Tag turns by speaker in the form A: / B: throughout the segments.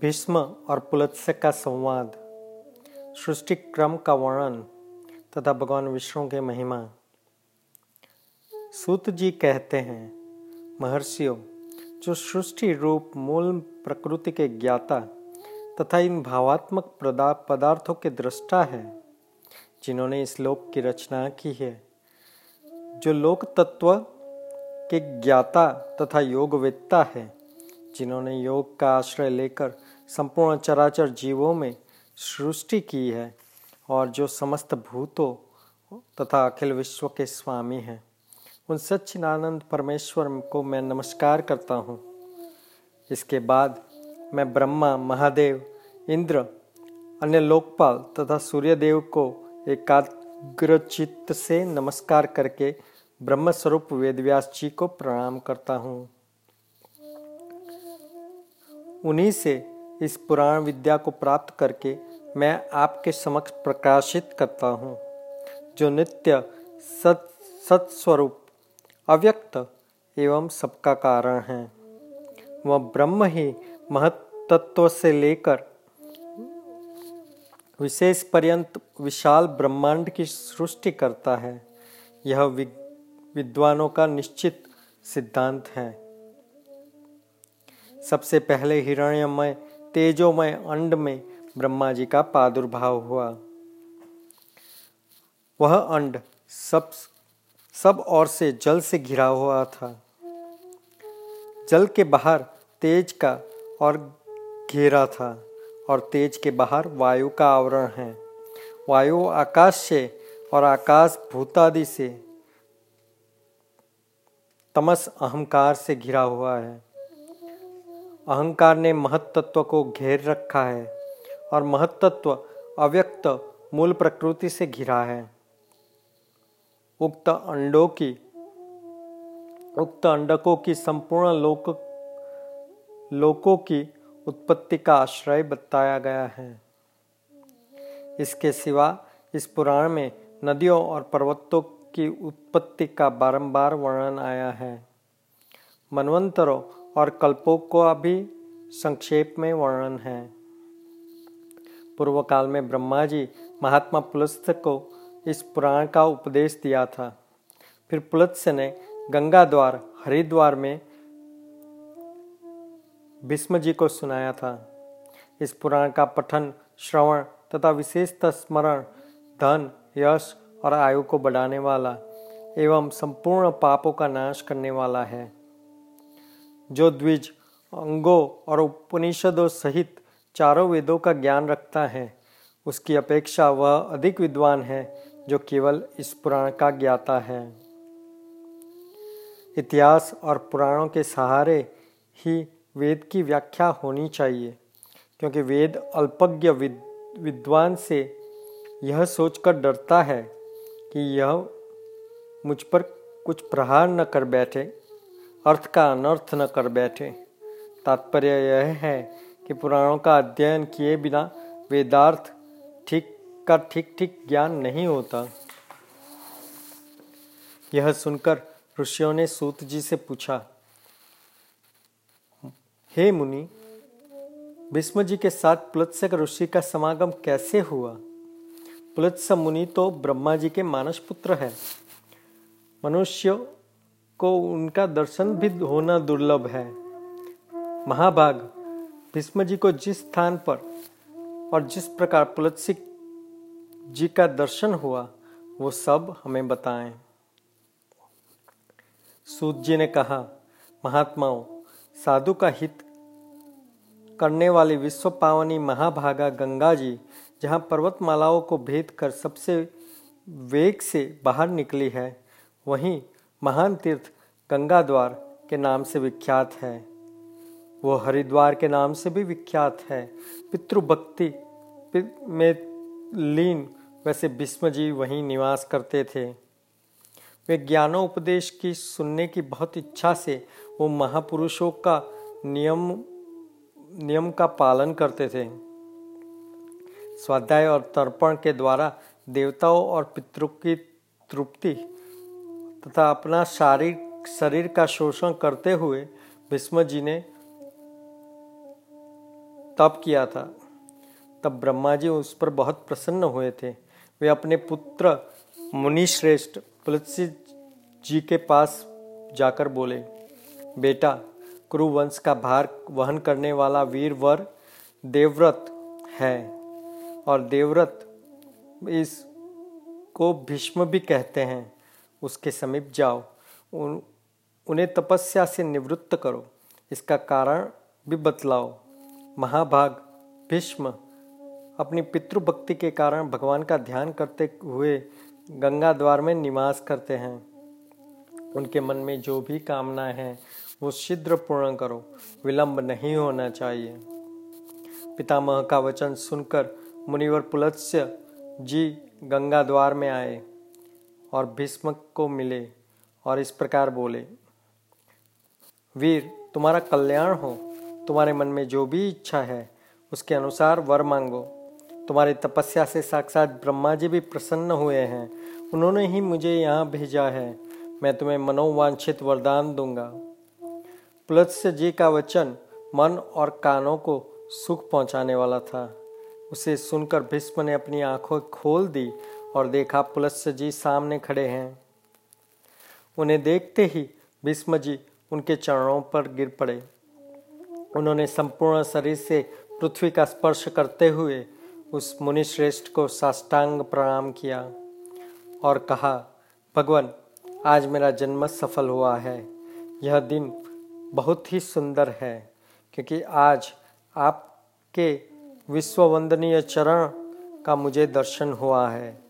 A: भीष्म और पुलत्स्य का संवाद सृष्टि क्रम का वर्णन तथा भगवान विष्णु के महिमा। सूत जी कहते हैं, महर्षियों, जो सृष्टि रूप मूल प्रकृति के ज्ञाता तथा इन भावात्मक पदार्थों के दृष्टा है, जिन्होंने इस लोक की रचना की है, जो लोक तत्व के ज्ञाता तथा योगवेत्ता है, जिन्होंने योग का आश्रय लेकर संपूर्ण चराचर जीवों में सृष्टि की है और जो समस्त भूतों तथा अखिल विश्व के स्वामी हैं। उन सच्चिदानंद परमेश्वर को मैं नमस्कार करता हूँ। इसके बाद मैं ब्रह्मा, महादेव, इंद्र, अन्य लोकपाल तथा सूर्यदेव को एकाग्र चित्त से नमस्कार करके ब्रह्म स्वरूप वेदव्यास जी को प्रणाम करता हूँ। उन्हीं से इस पुराण विद्या को प्राप्त करके मैं आपके समक्ष प्रकाशित करता हूँ, जो नित्य सत, सत्स्वरूप, अव्यक्त एवं सबका कारण है। वह ब्रह्म ही महत्त्व से लेकर विशेष पर्यंत विशाल ब्रह्मांड की सृष्टि करता है, यह विद्वानों का निश्चित सिद्धांत है। सबसे पहले हिरण्यमय तेजोमय अंड में ब्रह्मा जी का प्रादुर्भाव हुआ। वह अंड सब सब ओर से जल से घिरा हुआ था। जल के बाहर तेज का और घेरा था और तेज के बाहर वायु का आवरण है। वायु आकाश से और आकाश भूतादि से, तमस अहंकार से घिरा हुआ है। अहंकार ने महत्त्व को घेर रखा है और महत्त्व अव्यक्त मूल प्रकृति से घिरा है। उक्त अंडों की, उक्त अंडकों की संपूर्ण लोक, लोकों की उत्पत्ति का आश्रय बताया गया है। इसके सिवा इस पुराण में नदियों और पर्वतों की उत्पत्ति का बारंबार वर्णन आया है। मनवंतरों और कल्पों को अभी संक्षेप में वर्णन है। पूर्व काल में ब्रह्मा जी महात्मा पुलस्थ को इस पुराण का उपदेश दिया था। फिर पुलत्स्य ने गंगा द्वार हरिद्वार में भीष्म जी को सुनाया था। इस पुराण का पठन, श्रवण तथा विशेषतः स्मरण, धन, यश और आयु को बढ़ाने वाला एवं संपूर्ण पापों का नाश करने वाला है। जो द्विज, अंगों और उपनिषदों सहित चारों वेदों का ज्ञान रखता है। उसकी अपेक्षा वह अधिक विद्वान है, जो केवल इस पुराण का ज्ञाता है। इतिहास और पुराणों के सहारे ही वेद की व्याख्या होनी चाहिए, क्योंकि वेद अल्पज्ञ विद्वान से यह सोचकर डरता है कि यह मुझ पर कुछ प्रहार न कर बैठे। अर्थ का अनर्थ न कर बैठे। तात्पर्य यह है कि पुराणों का अध्ययन किए बिना वेदार्थ ठीक का ठीक ठीक ज्ञान नहीं होता। यह सुनकर ऋषियों ने सूत जी से पूछा, हे मुनि, भीष्म जी के साथ प्लत्स्य ऋषि का समागम कैसे हुआ? प्लत्स्य मुनि तो ब्रह्मा जी के मानस पुत्र है। मनुष्य को उनका दर्शन भी होना दुर्लभ है। महाभाग, भीष्म जी को जिस स्थान पर और जिस प्रकार पुलत्सिक जी का दर्शन हुआ, वो सब हमें बताएँ। सूत जी ने कहा, महात्माओं, साधु का हित करने वाली विश्व पावनी महाभागा गंगा जी, जहाँ पर्वतमालाओं को भेद कर सबसे वेग से बाहर निकली है, वहीं महान तीर्थ गंगा द्वार के नाम से विख्यात है। वो हरिद्वार के नाम से भी विख्यात है। पितृभक्ति में लीन वैसे भीष्म जी वहीं निवास करते थे। वे ज्ञानोपदेश की सुनने की बहुत इच्छा से वो महापुरुषों का नियम नियम का पालन करते थे। स्वाध्याय और तर्पण के द्वारा देवताओं और पितरों की तृप्ति तथा अपना शारीरिक शरीर का शोषण करते हुए भीष्म जी ने तप किया था। तब ब्रह्मा जी उस पर बहुत प्रसन्न हुए थे। वे अपने पुत्र मुनि श्रेष्ठ तुलसी जी के पास जाकर बोले, बेटा, कुरुवंश का भार वहन करने वाला वीर वर देवव्रत है और देवव्रत इस को भीष्म भी कहते हैं। उसके समीप जाओ। उन, उन्हें तपस्या से निवृत्त करो। इसका कारण भी बतलाओ। महाभाग, भीष्म, अपनी पितृभक्ति के कारण भगवान का ध्यान करते हुए गंगा द्वार में निवास करते हैं। उनके मन में जो भी कामना है, वो शीघ्र पूर्ण करो। विलंब नहीं होना चाहिए। पितामह का वचन सुनकर मुनिवर पुलत्स्य जी गंगा द्वार में आए। और भीष्म को मिले और इस प्रकार बोले, वीर, तुम्हारा कल्याण हो। तुम्हारे मन में जो भी इच्छा है, उसके अनुसार वर मांगो। तुम्हारी तपस्या से साक्षात ब्रह्मा जी भी प्रसन्न हुए हैं। उन्होंने ही मुझे यहाँ भेजा है। मैं तुम्हें मनोवांछित वरदान दूँगा पुलत्स्य जी का वचन मन और कानों को सुख पहुँचाने वाला था। उसे सुनकर भीष्म ने अपनी आँखों खोल दी और देखा पुलत्स्य जी सामने खड़े हैं। उन्हें देखते ही भीष्म जी उनके चरणों पर गिर पड़े। उन्होंने संपूर्ण शरीर से पृथ्वी का स्पर्श करते हुए उस मुनि श्रेष्ठ को साष्टांग प्रणाम किया और कहा, भगवान, आज मेरा जन्म सफल हुआ है। यह दिन बहुत ही सुंदर है, क्योंकि आज आपके विश्ववंदनीय चरण का मुझे दर्शन हुआ है।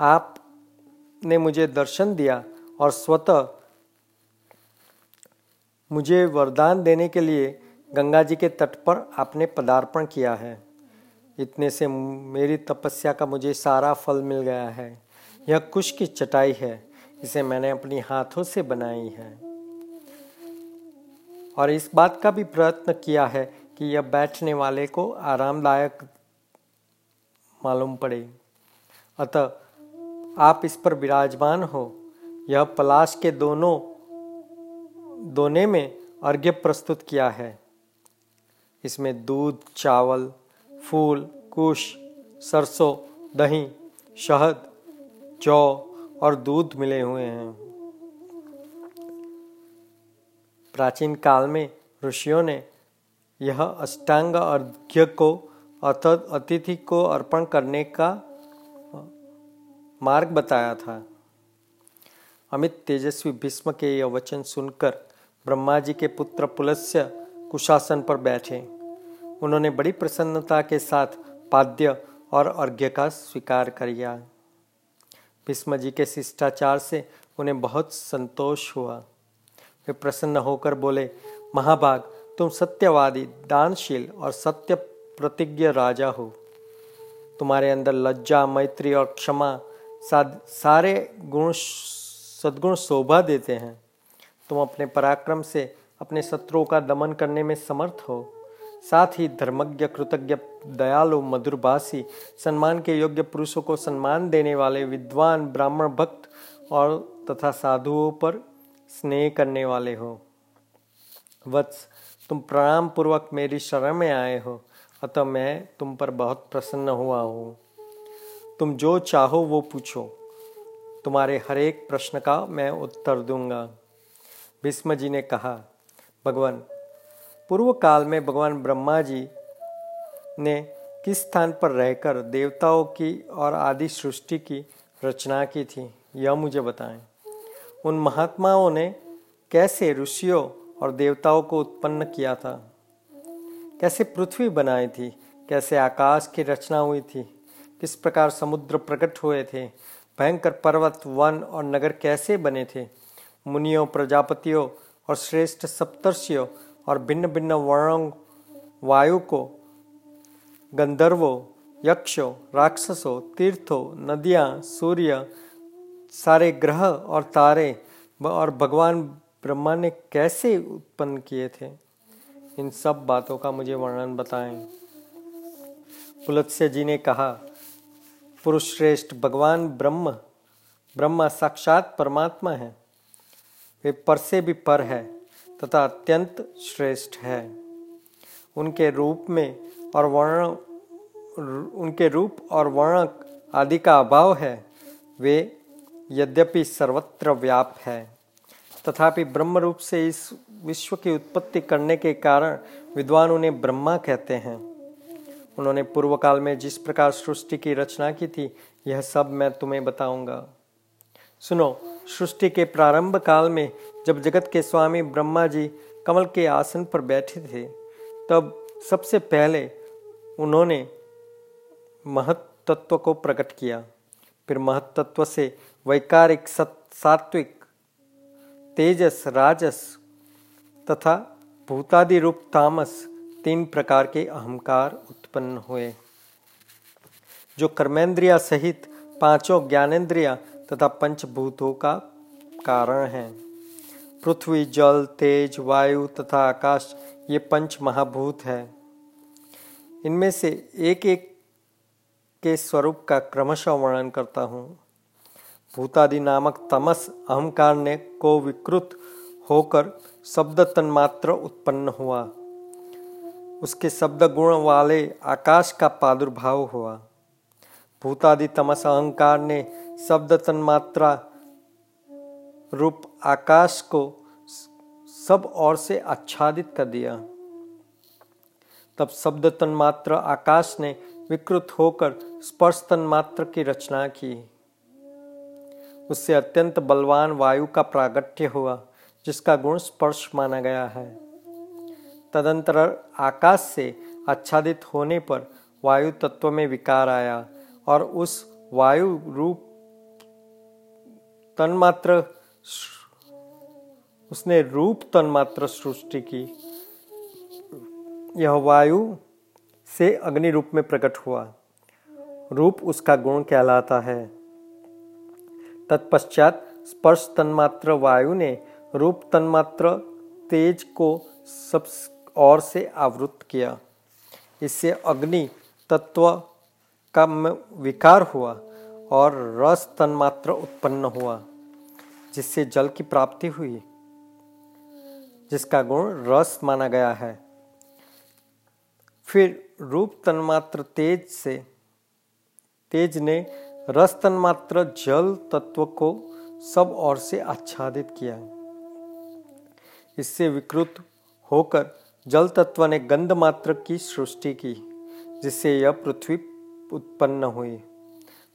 A: आपने मुझे दर्शन दिया और स्वतः मुझे वरदान देने के लिए गंगा जी के तट पर आपने पदार्पण किया है। इतने से मेरी तपस्या का मुझे सारा फल मिल गया है। यह कुश की चटाई है, इसे मैंने अपनी हाथों से बनाई है। और इस बात का भी प्रयत्न किया है कि यह बैठने वाले को आरामदायक मालूम पड़े। अतः आप इस पर विराजमान हो। यह पलाश के दोनों, दोने में अर्घ्य प्रस्तुत किया है। इसमें दूध, चावल, फूल, कुश, सरसों, दही, शहद, जौ और दूध मिले हुए हैं। प्राचीन काल में ऋषियों ने यह अष्टांग अर्घ्य को अतिथि को अर्पण करने का मार्ग बताया था। अमित तेजस्वी भीष्म के यह वचन सुनकर ब्रह्मा जी के पुत्र पुलस्य कुशासन पर बैठे। उन्होंने बड़ी प्रसन्नता के साथ पाद्य और अर्घ्य का स्वीकार किया। भीष्म जी के शिष्टाचार से उन्हें बहुत संतोष हुआ। वे प्रसन्न होकर बोले, महाभाग, तुम सत्यवादी, दानशील और सत्य प्रतिज्ञ राजा हो। तुम्हारे अंदर लज्जा, मैत्री और क्षमा सारे गुण सद्गुण शोभा देते हैं। तुम अपने पराक्रम से अपने शत्रुओं का दमन करने में समर्थ हो। साथ ही धर्मज्ञ, कृतज्ञ, दयालु मधुरभाषी सम्मान के योग्य पुरुषों को सम्मान देने वाले विद्वान, ब्राह्मण भक्त और तथा साधुओं पर स्नेह करने वाले हो। वत्स, तुम प्रणाम पूर्वक मेरी शरण में आए हो। अतः मैं तुम पर बहुत प्रसन्न हुआ हूँ। तुम जो चाहो वो पूछो। तुम्हारे हर एक प्रश्न का मैं उत्तर दूँगा। भीष्म जी ने कहा, भगवान, पूर्व काल में भगवान ब्रह्मा जी ने किस स्थान पर रहकर देवताओं की और आदि सृष्टि की रचना की थी, यह मुझे बताएँ। उन महात्माओं ने कैसे ऋषियों और देवताओं को उत्पन्न किया था? कैसे पृथ्वी बनाई थी? कैसे आकाश की रचना हुई थी? किस प्रकार समुद्र प्रकट हुए थे? भयंकर पर्वत, वन और नगर कैसे बने थे? मुनियों, प्रजापतियों और श्रेष्ठ सप्तर्षियों और भिन्न भिन्न वर्णों वायु को, गंधर्वों, यक्षों, राक्षसों, तीर्थों, नदियाँ, सूर्य, सारे ग्रह और तारे और भगवान ब्रह्मा ने कैसे उत्पन्न किए थे? इन सब बातों का मुझे वर्णन बताएँ। पुलत्स्य जी ने कहा पुरुष श्रेष्ठ भगवान ब्रह्म, ब्रह्मा साक्षात परमात्मा है। वे पर से भी पर है तथा अत्यंत श्रेष्ठ है। उनके रूप में और वर्ण, उनके रूप और वर्ण आदि का अभाव है, वे यद्यपि सर्वत्र व्याप है। तथापि ब्रह्म रूप से इस विश्व की उत्पत्ति करने के कारण विद्वान उन्हें ब्रह्मा कहते हैं। उन्होंने पूर्व काल में जिस प्रकार सृष्टि की रचना की थी, यह सब मैं तुम्हें बताऊँगा। सुनो, सृष्टि के प्रारंभ काल में जब जगत के स्वामी ब्रह्मा जी कमल के आसन पर बैठे थे, तब सबसे पहले उन्होंने महत्त्व को प्रकट किया। फिर महत्त्व से वैकारिक सात्विक, तेजस, राजस तथा भूतादि रूप तामस तीन प्रकार के अहंकार उत्पन्न हुए, जो कर्मेंद्रिया सहित पाँचों ज्ञानेन्द्रिया तथा पंचभूतों का कारण है। पृथ्वी, जल, तेज, वायु तथा आकाश, ये पंच महाभूत है। इनमें से एक एक के स्वरूप का क्रमशः वर्णन करता हूँ। भूतादि नामक तमस अहंकार ने को विकृत होकर शब्द तन्मात्र उत्पन्न हुआ। उसके शब्द गुण वाले आकाश का प्रादुर्भाव हुआ। भूतादि तमस अहंकार ने शब्द तन्मात्रा रूप आकाश को सब ओर से आच्छादित कर दिया। तब शब्द तन्मात्र आकाश ने विकृत होकर स्पर्श तन्मात्र की रचना की। उससे अत्यंत बलवान वायु का प्रागट्य हुआ, जिसका गुण स्पर्श माना गया है। तदंतर आकाश से आच्छादित होने पर वायु तत्व में विकार आया और उस वायु रूप तन्मात्र उसने रूप तन्मात्र सृष्टि की। यह वायु से अग्नि रूप में प्रकट हुआ। रूप उसका गुण कहलाता है। तत्पश्चात स्पर्श तन्मात्र वायु ने रूप तन्मात्र तेज को सब और से आवृत किया। इससे अग्नि तत्व का विकार हुआ और रस तन्मात्र उत्पन्न हुआ, जिससे जल की प्राप्ति हुई, जिसका गुण रस माना गया है। फिर रूप तन्मात्र तेज से, तेज ने रस तन्मात्र जल तत्व को सब ओर से आच्छादित किया। इससे विकृत होकर जल तत्व ने गंध मात्र की सृष्टि की, जिससे यह पृथ्वी उत्पन्न हुई।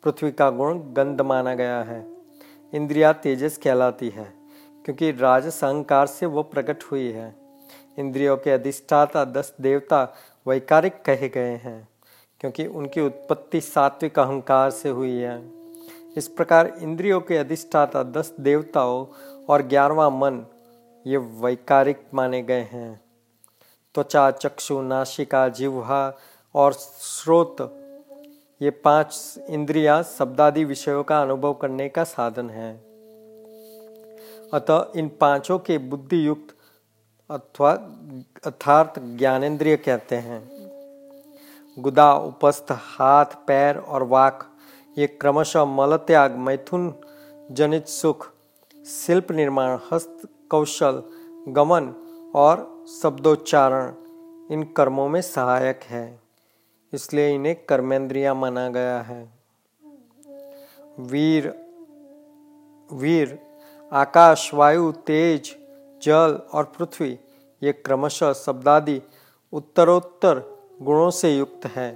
A: पृथ्वी का गुण गंध माना गया है। इंद्रिया तेजस कहलाती है, क्योंकि राजस अहंकार से वो प्रकट हुई है। इंद्रियों के अधिष्ठाता दस देवता वैकारिक कहे गए हैं, क्योंकि उनकी उत्पत्ति सात्विक अहंकार से हुई है। इस प्रकार इंद्रियों के अधिष्ठाता दस देवताओं और ग्यारहवा मन ये वैकारिक माने गए हैं। त्वचा, चक्षु नाशिका जिह्वा और स्रोत, ये पाँच इंद्रिया शब्दादि विषयों का अनुभव करने का साधन है। अतः इन पाँचों के बुद्धि युक्त अथवा अर्थार्थ ज्ञानेन्द्रिय कहते हैं। गुदा, उपस्थ, हाथ, पैर और वाक, ये क्रमशः मलत्याग, मैथुन, जनित सुख, शिल्प निर्माण, हस्त कौशल, गमन और शब्दोच्चारण इन कर्मों में सहायक है, इसलिए इन्हें कर्मेंद्रिया माना गया है। वीर वीर, आकाश, वायु, तेज, जल और पृथ्वी, ये क्रमशः शब्दादि उत्तरोत्तर गुणों से युक्त है।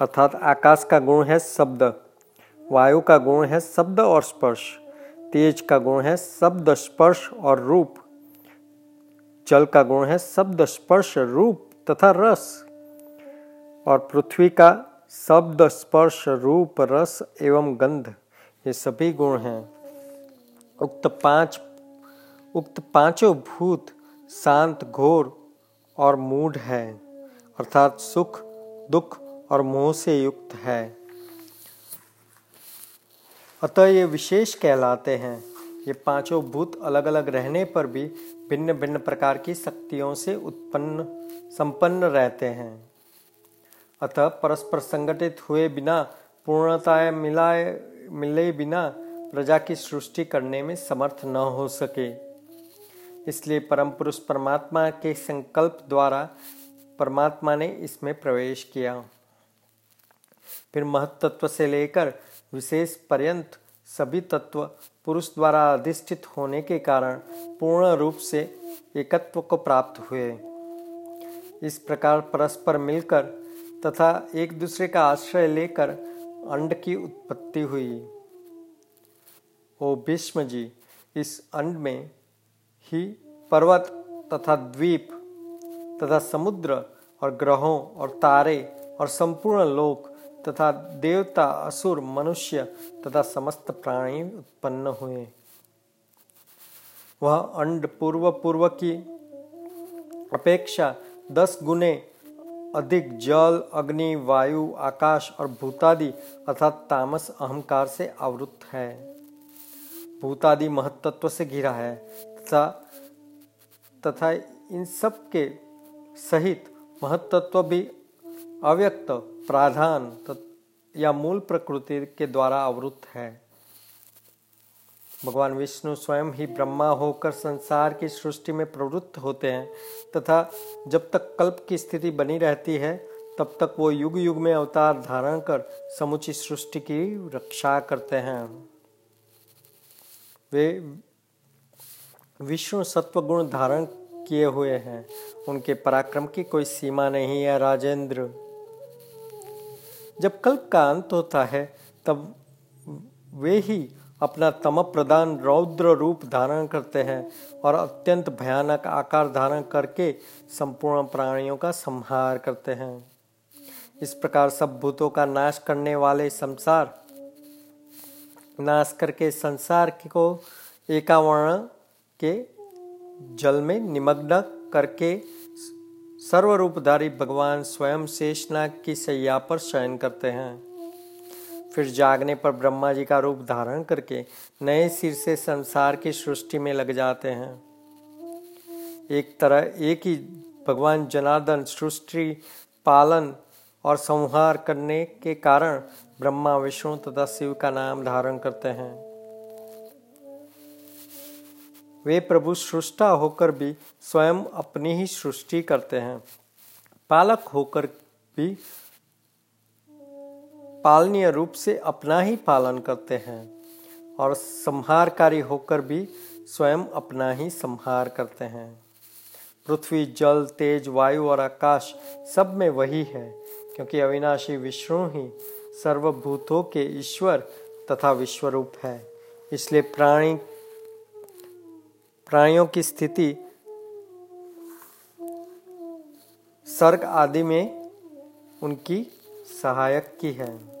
A: अर्थात आकाश का गुण है शब्द, वायु का गुण है शब्द और स्पर्श, तेज का गुण है शब्द, स्पर्श और रूप। जल का गुण है, शब्द स्पर्श रूप तथा रस। और पृथ्वी का शब्द स्पर्श रूप, रस एवं गंध, ये सभी गुण हैं। उक्त पाँच, उक्त पाँचों भूत शांत, घोर और मूढ़ है, अर्थात सुख, दुख और मोह से युक्त है। अतः ये विशेष कहलाते हैं। ये पाँचों भूत अलग अलग रहने पर भी भिन्न भिन्न प्रकार की शक्तियों से उत्पन्न, संपन्न रहते हैं। अतः परस्पर संगठित हुए बिना पूर्णता मिलाए, मिले बिना प्रजा की सृष्टि करने में समर्थ न हो सके। इसलिए परम पुरुष परमात्मा के संकल्प द्वारा परमात्मा ने इसमें प्रवेश किया। फिर महत्त्व से लेकर विशेष पर्यंत सभी तत्व पुरुष द्वारा अधिष्ठित होने के कारण पूर्ण रूप से एकत्व को प्राप्त हुए। इस प्रकार परस्पर मिलकर तथा एक दूसरे का आश्रय लेकर अंड की उत्पत्ति हुई। ओ भीष्म जी, इस अंड में ही पर्वत तथा द्वीप तथा समुद्र और ग्रहों और तारे और संपूर्ण लोक तथा देवता, असुर, मनुष्य तथा समस्त प्राणी उत्पन्न हुए। वह अंड पूर्व पूर्व की अपेक्षा दस गुने अधिक जल, अग्नि, वायु, आकाश और भूतादि अर्थात तामस, अहंकार से आवृत है। भूतादि महत्त्व से घिरा है तथा तथा इन सब के सहित महत्त्व भी अव्यक्त, प्राधान या मूल प्रकृति के द्वारा अवरुद्ध है। भगवान विष्णु स्वयं ही ब्रह्मा होकर संसार की सृष्टि में प्रवृत्त होते हैं तथा जब तक कल्प की स्थिति बनी रहती है, तब तक वो युग युग में अवतार धारण कर समुची सृष्टि की रक्षा करते हैं। वे विष्णु सत्व गुण धारण किए हुए हैं। उनके पराक्रम की कोई सीमा नहीं है, राजेंद्र। जब कल्प का अंत होता है, तब वे ही अपना तम प्रदान रौद्र रूप धारण करते हैं और अत्यंत भयानक आकार धारण करके संपूर्ण प्राणियों का संहार करते हैं। इस प्रकार सब भूतों का नाश करने वाले संसार, नाश करके संसार को एकावर्ण के जल में निमग्न करके सर्वरूपधारी भगवान स्वयं शेषनाग की सैया पर शयन करते हैं। फिर जागने पर ब्रह्मा जी का रूप धारण करके नए सिर से संसार की सृष्टि में लग जाते हैं। एक तरह एक ही भगवान जनार्दन सृष्टि, पालन और संहार करने के कारण ब्रह्मा, विष्णु तथा शिव का नाम धारण करते हैं। वे प्रभु सृष्टा होकर भी स्वयं अपनी ही सृष्टि करते हैं। पालक होकर भी पालनीय रूप से अपना ही पालन करते हैं और संहारकारी होकर भी स्वयं अपना ही संहार करते हैं। पृथ्वी, जल, तेज, वायु और आकाश सब में वही है, क्योंकि अविनाशी विष्णु ही सर्वभूतों के ईश्वर तथा विश्वरूप है। इसलिए प्राणी प्राणियों की स्थिति सर्ग आदि में उनकी सहायक की है।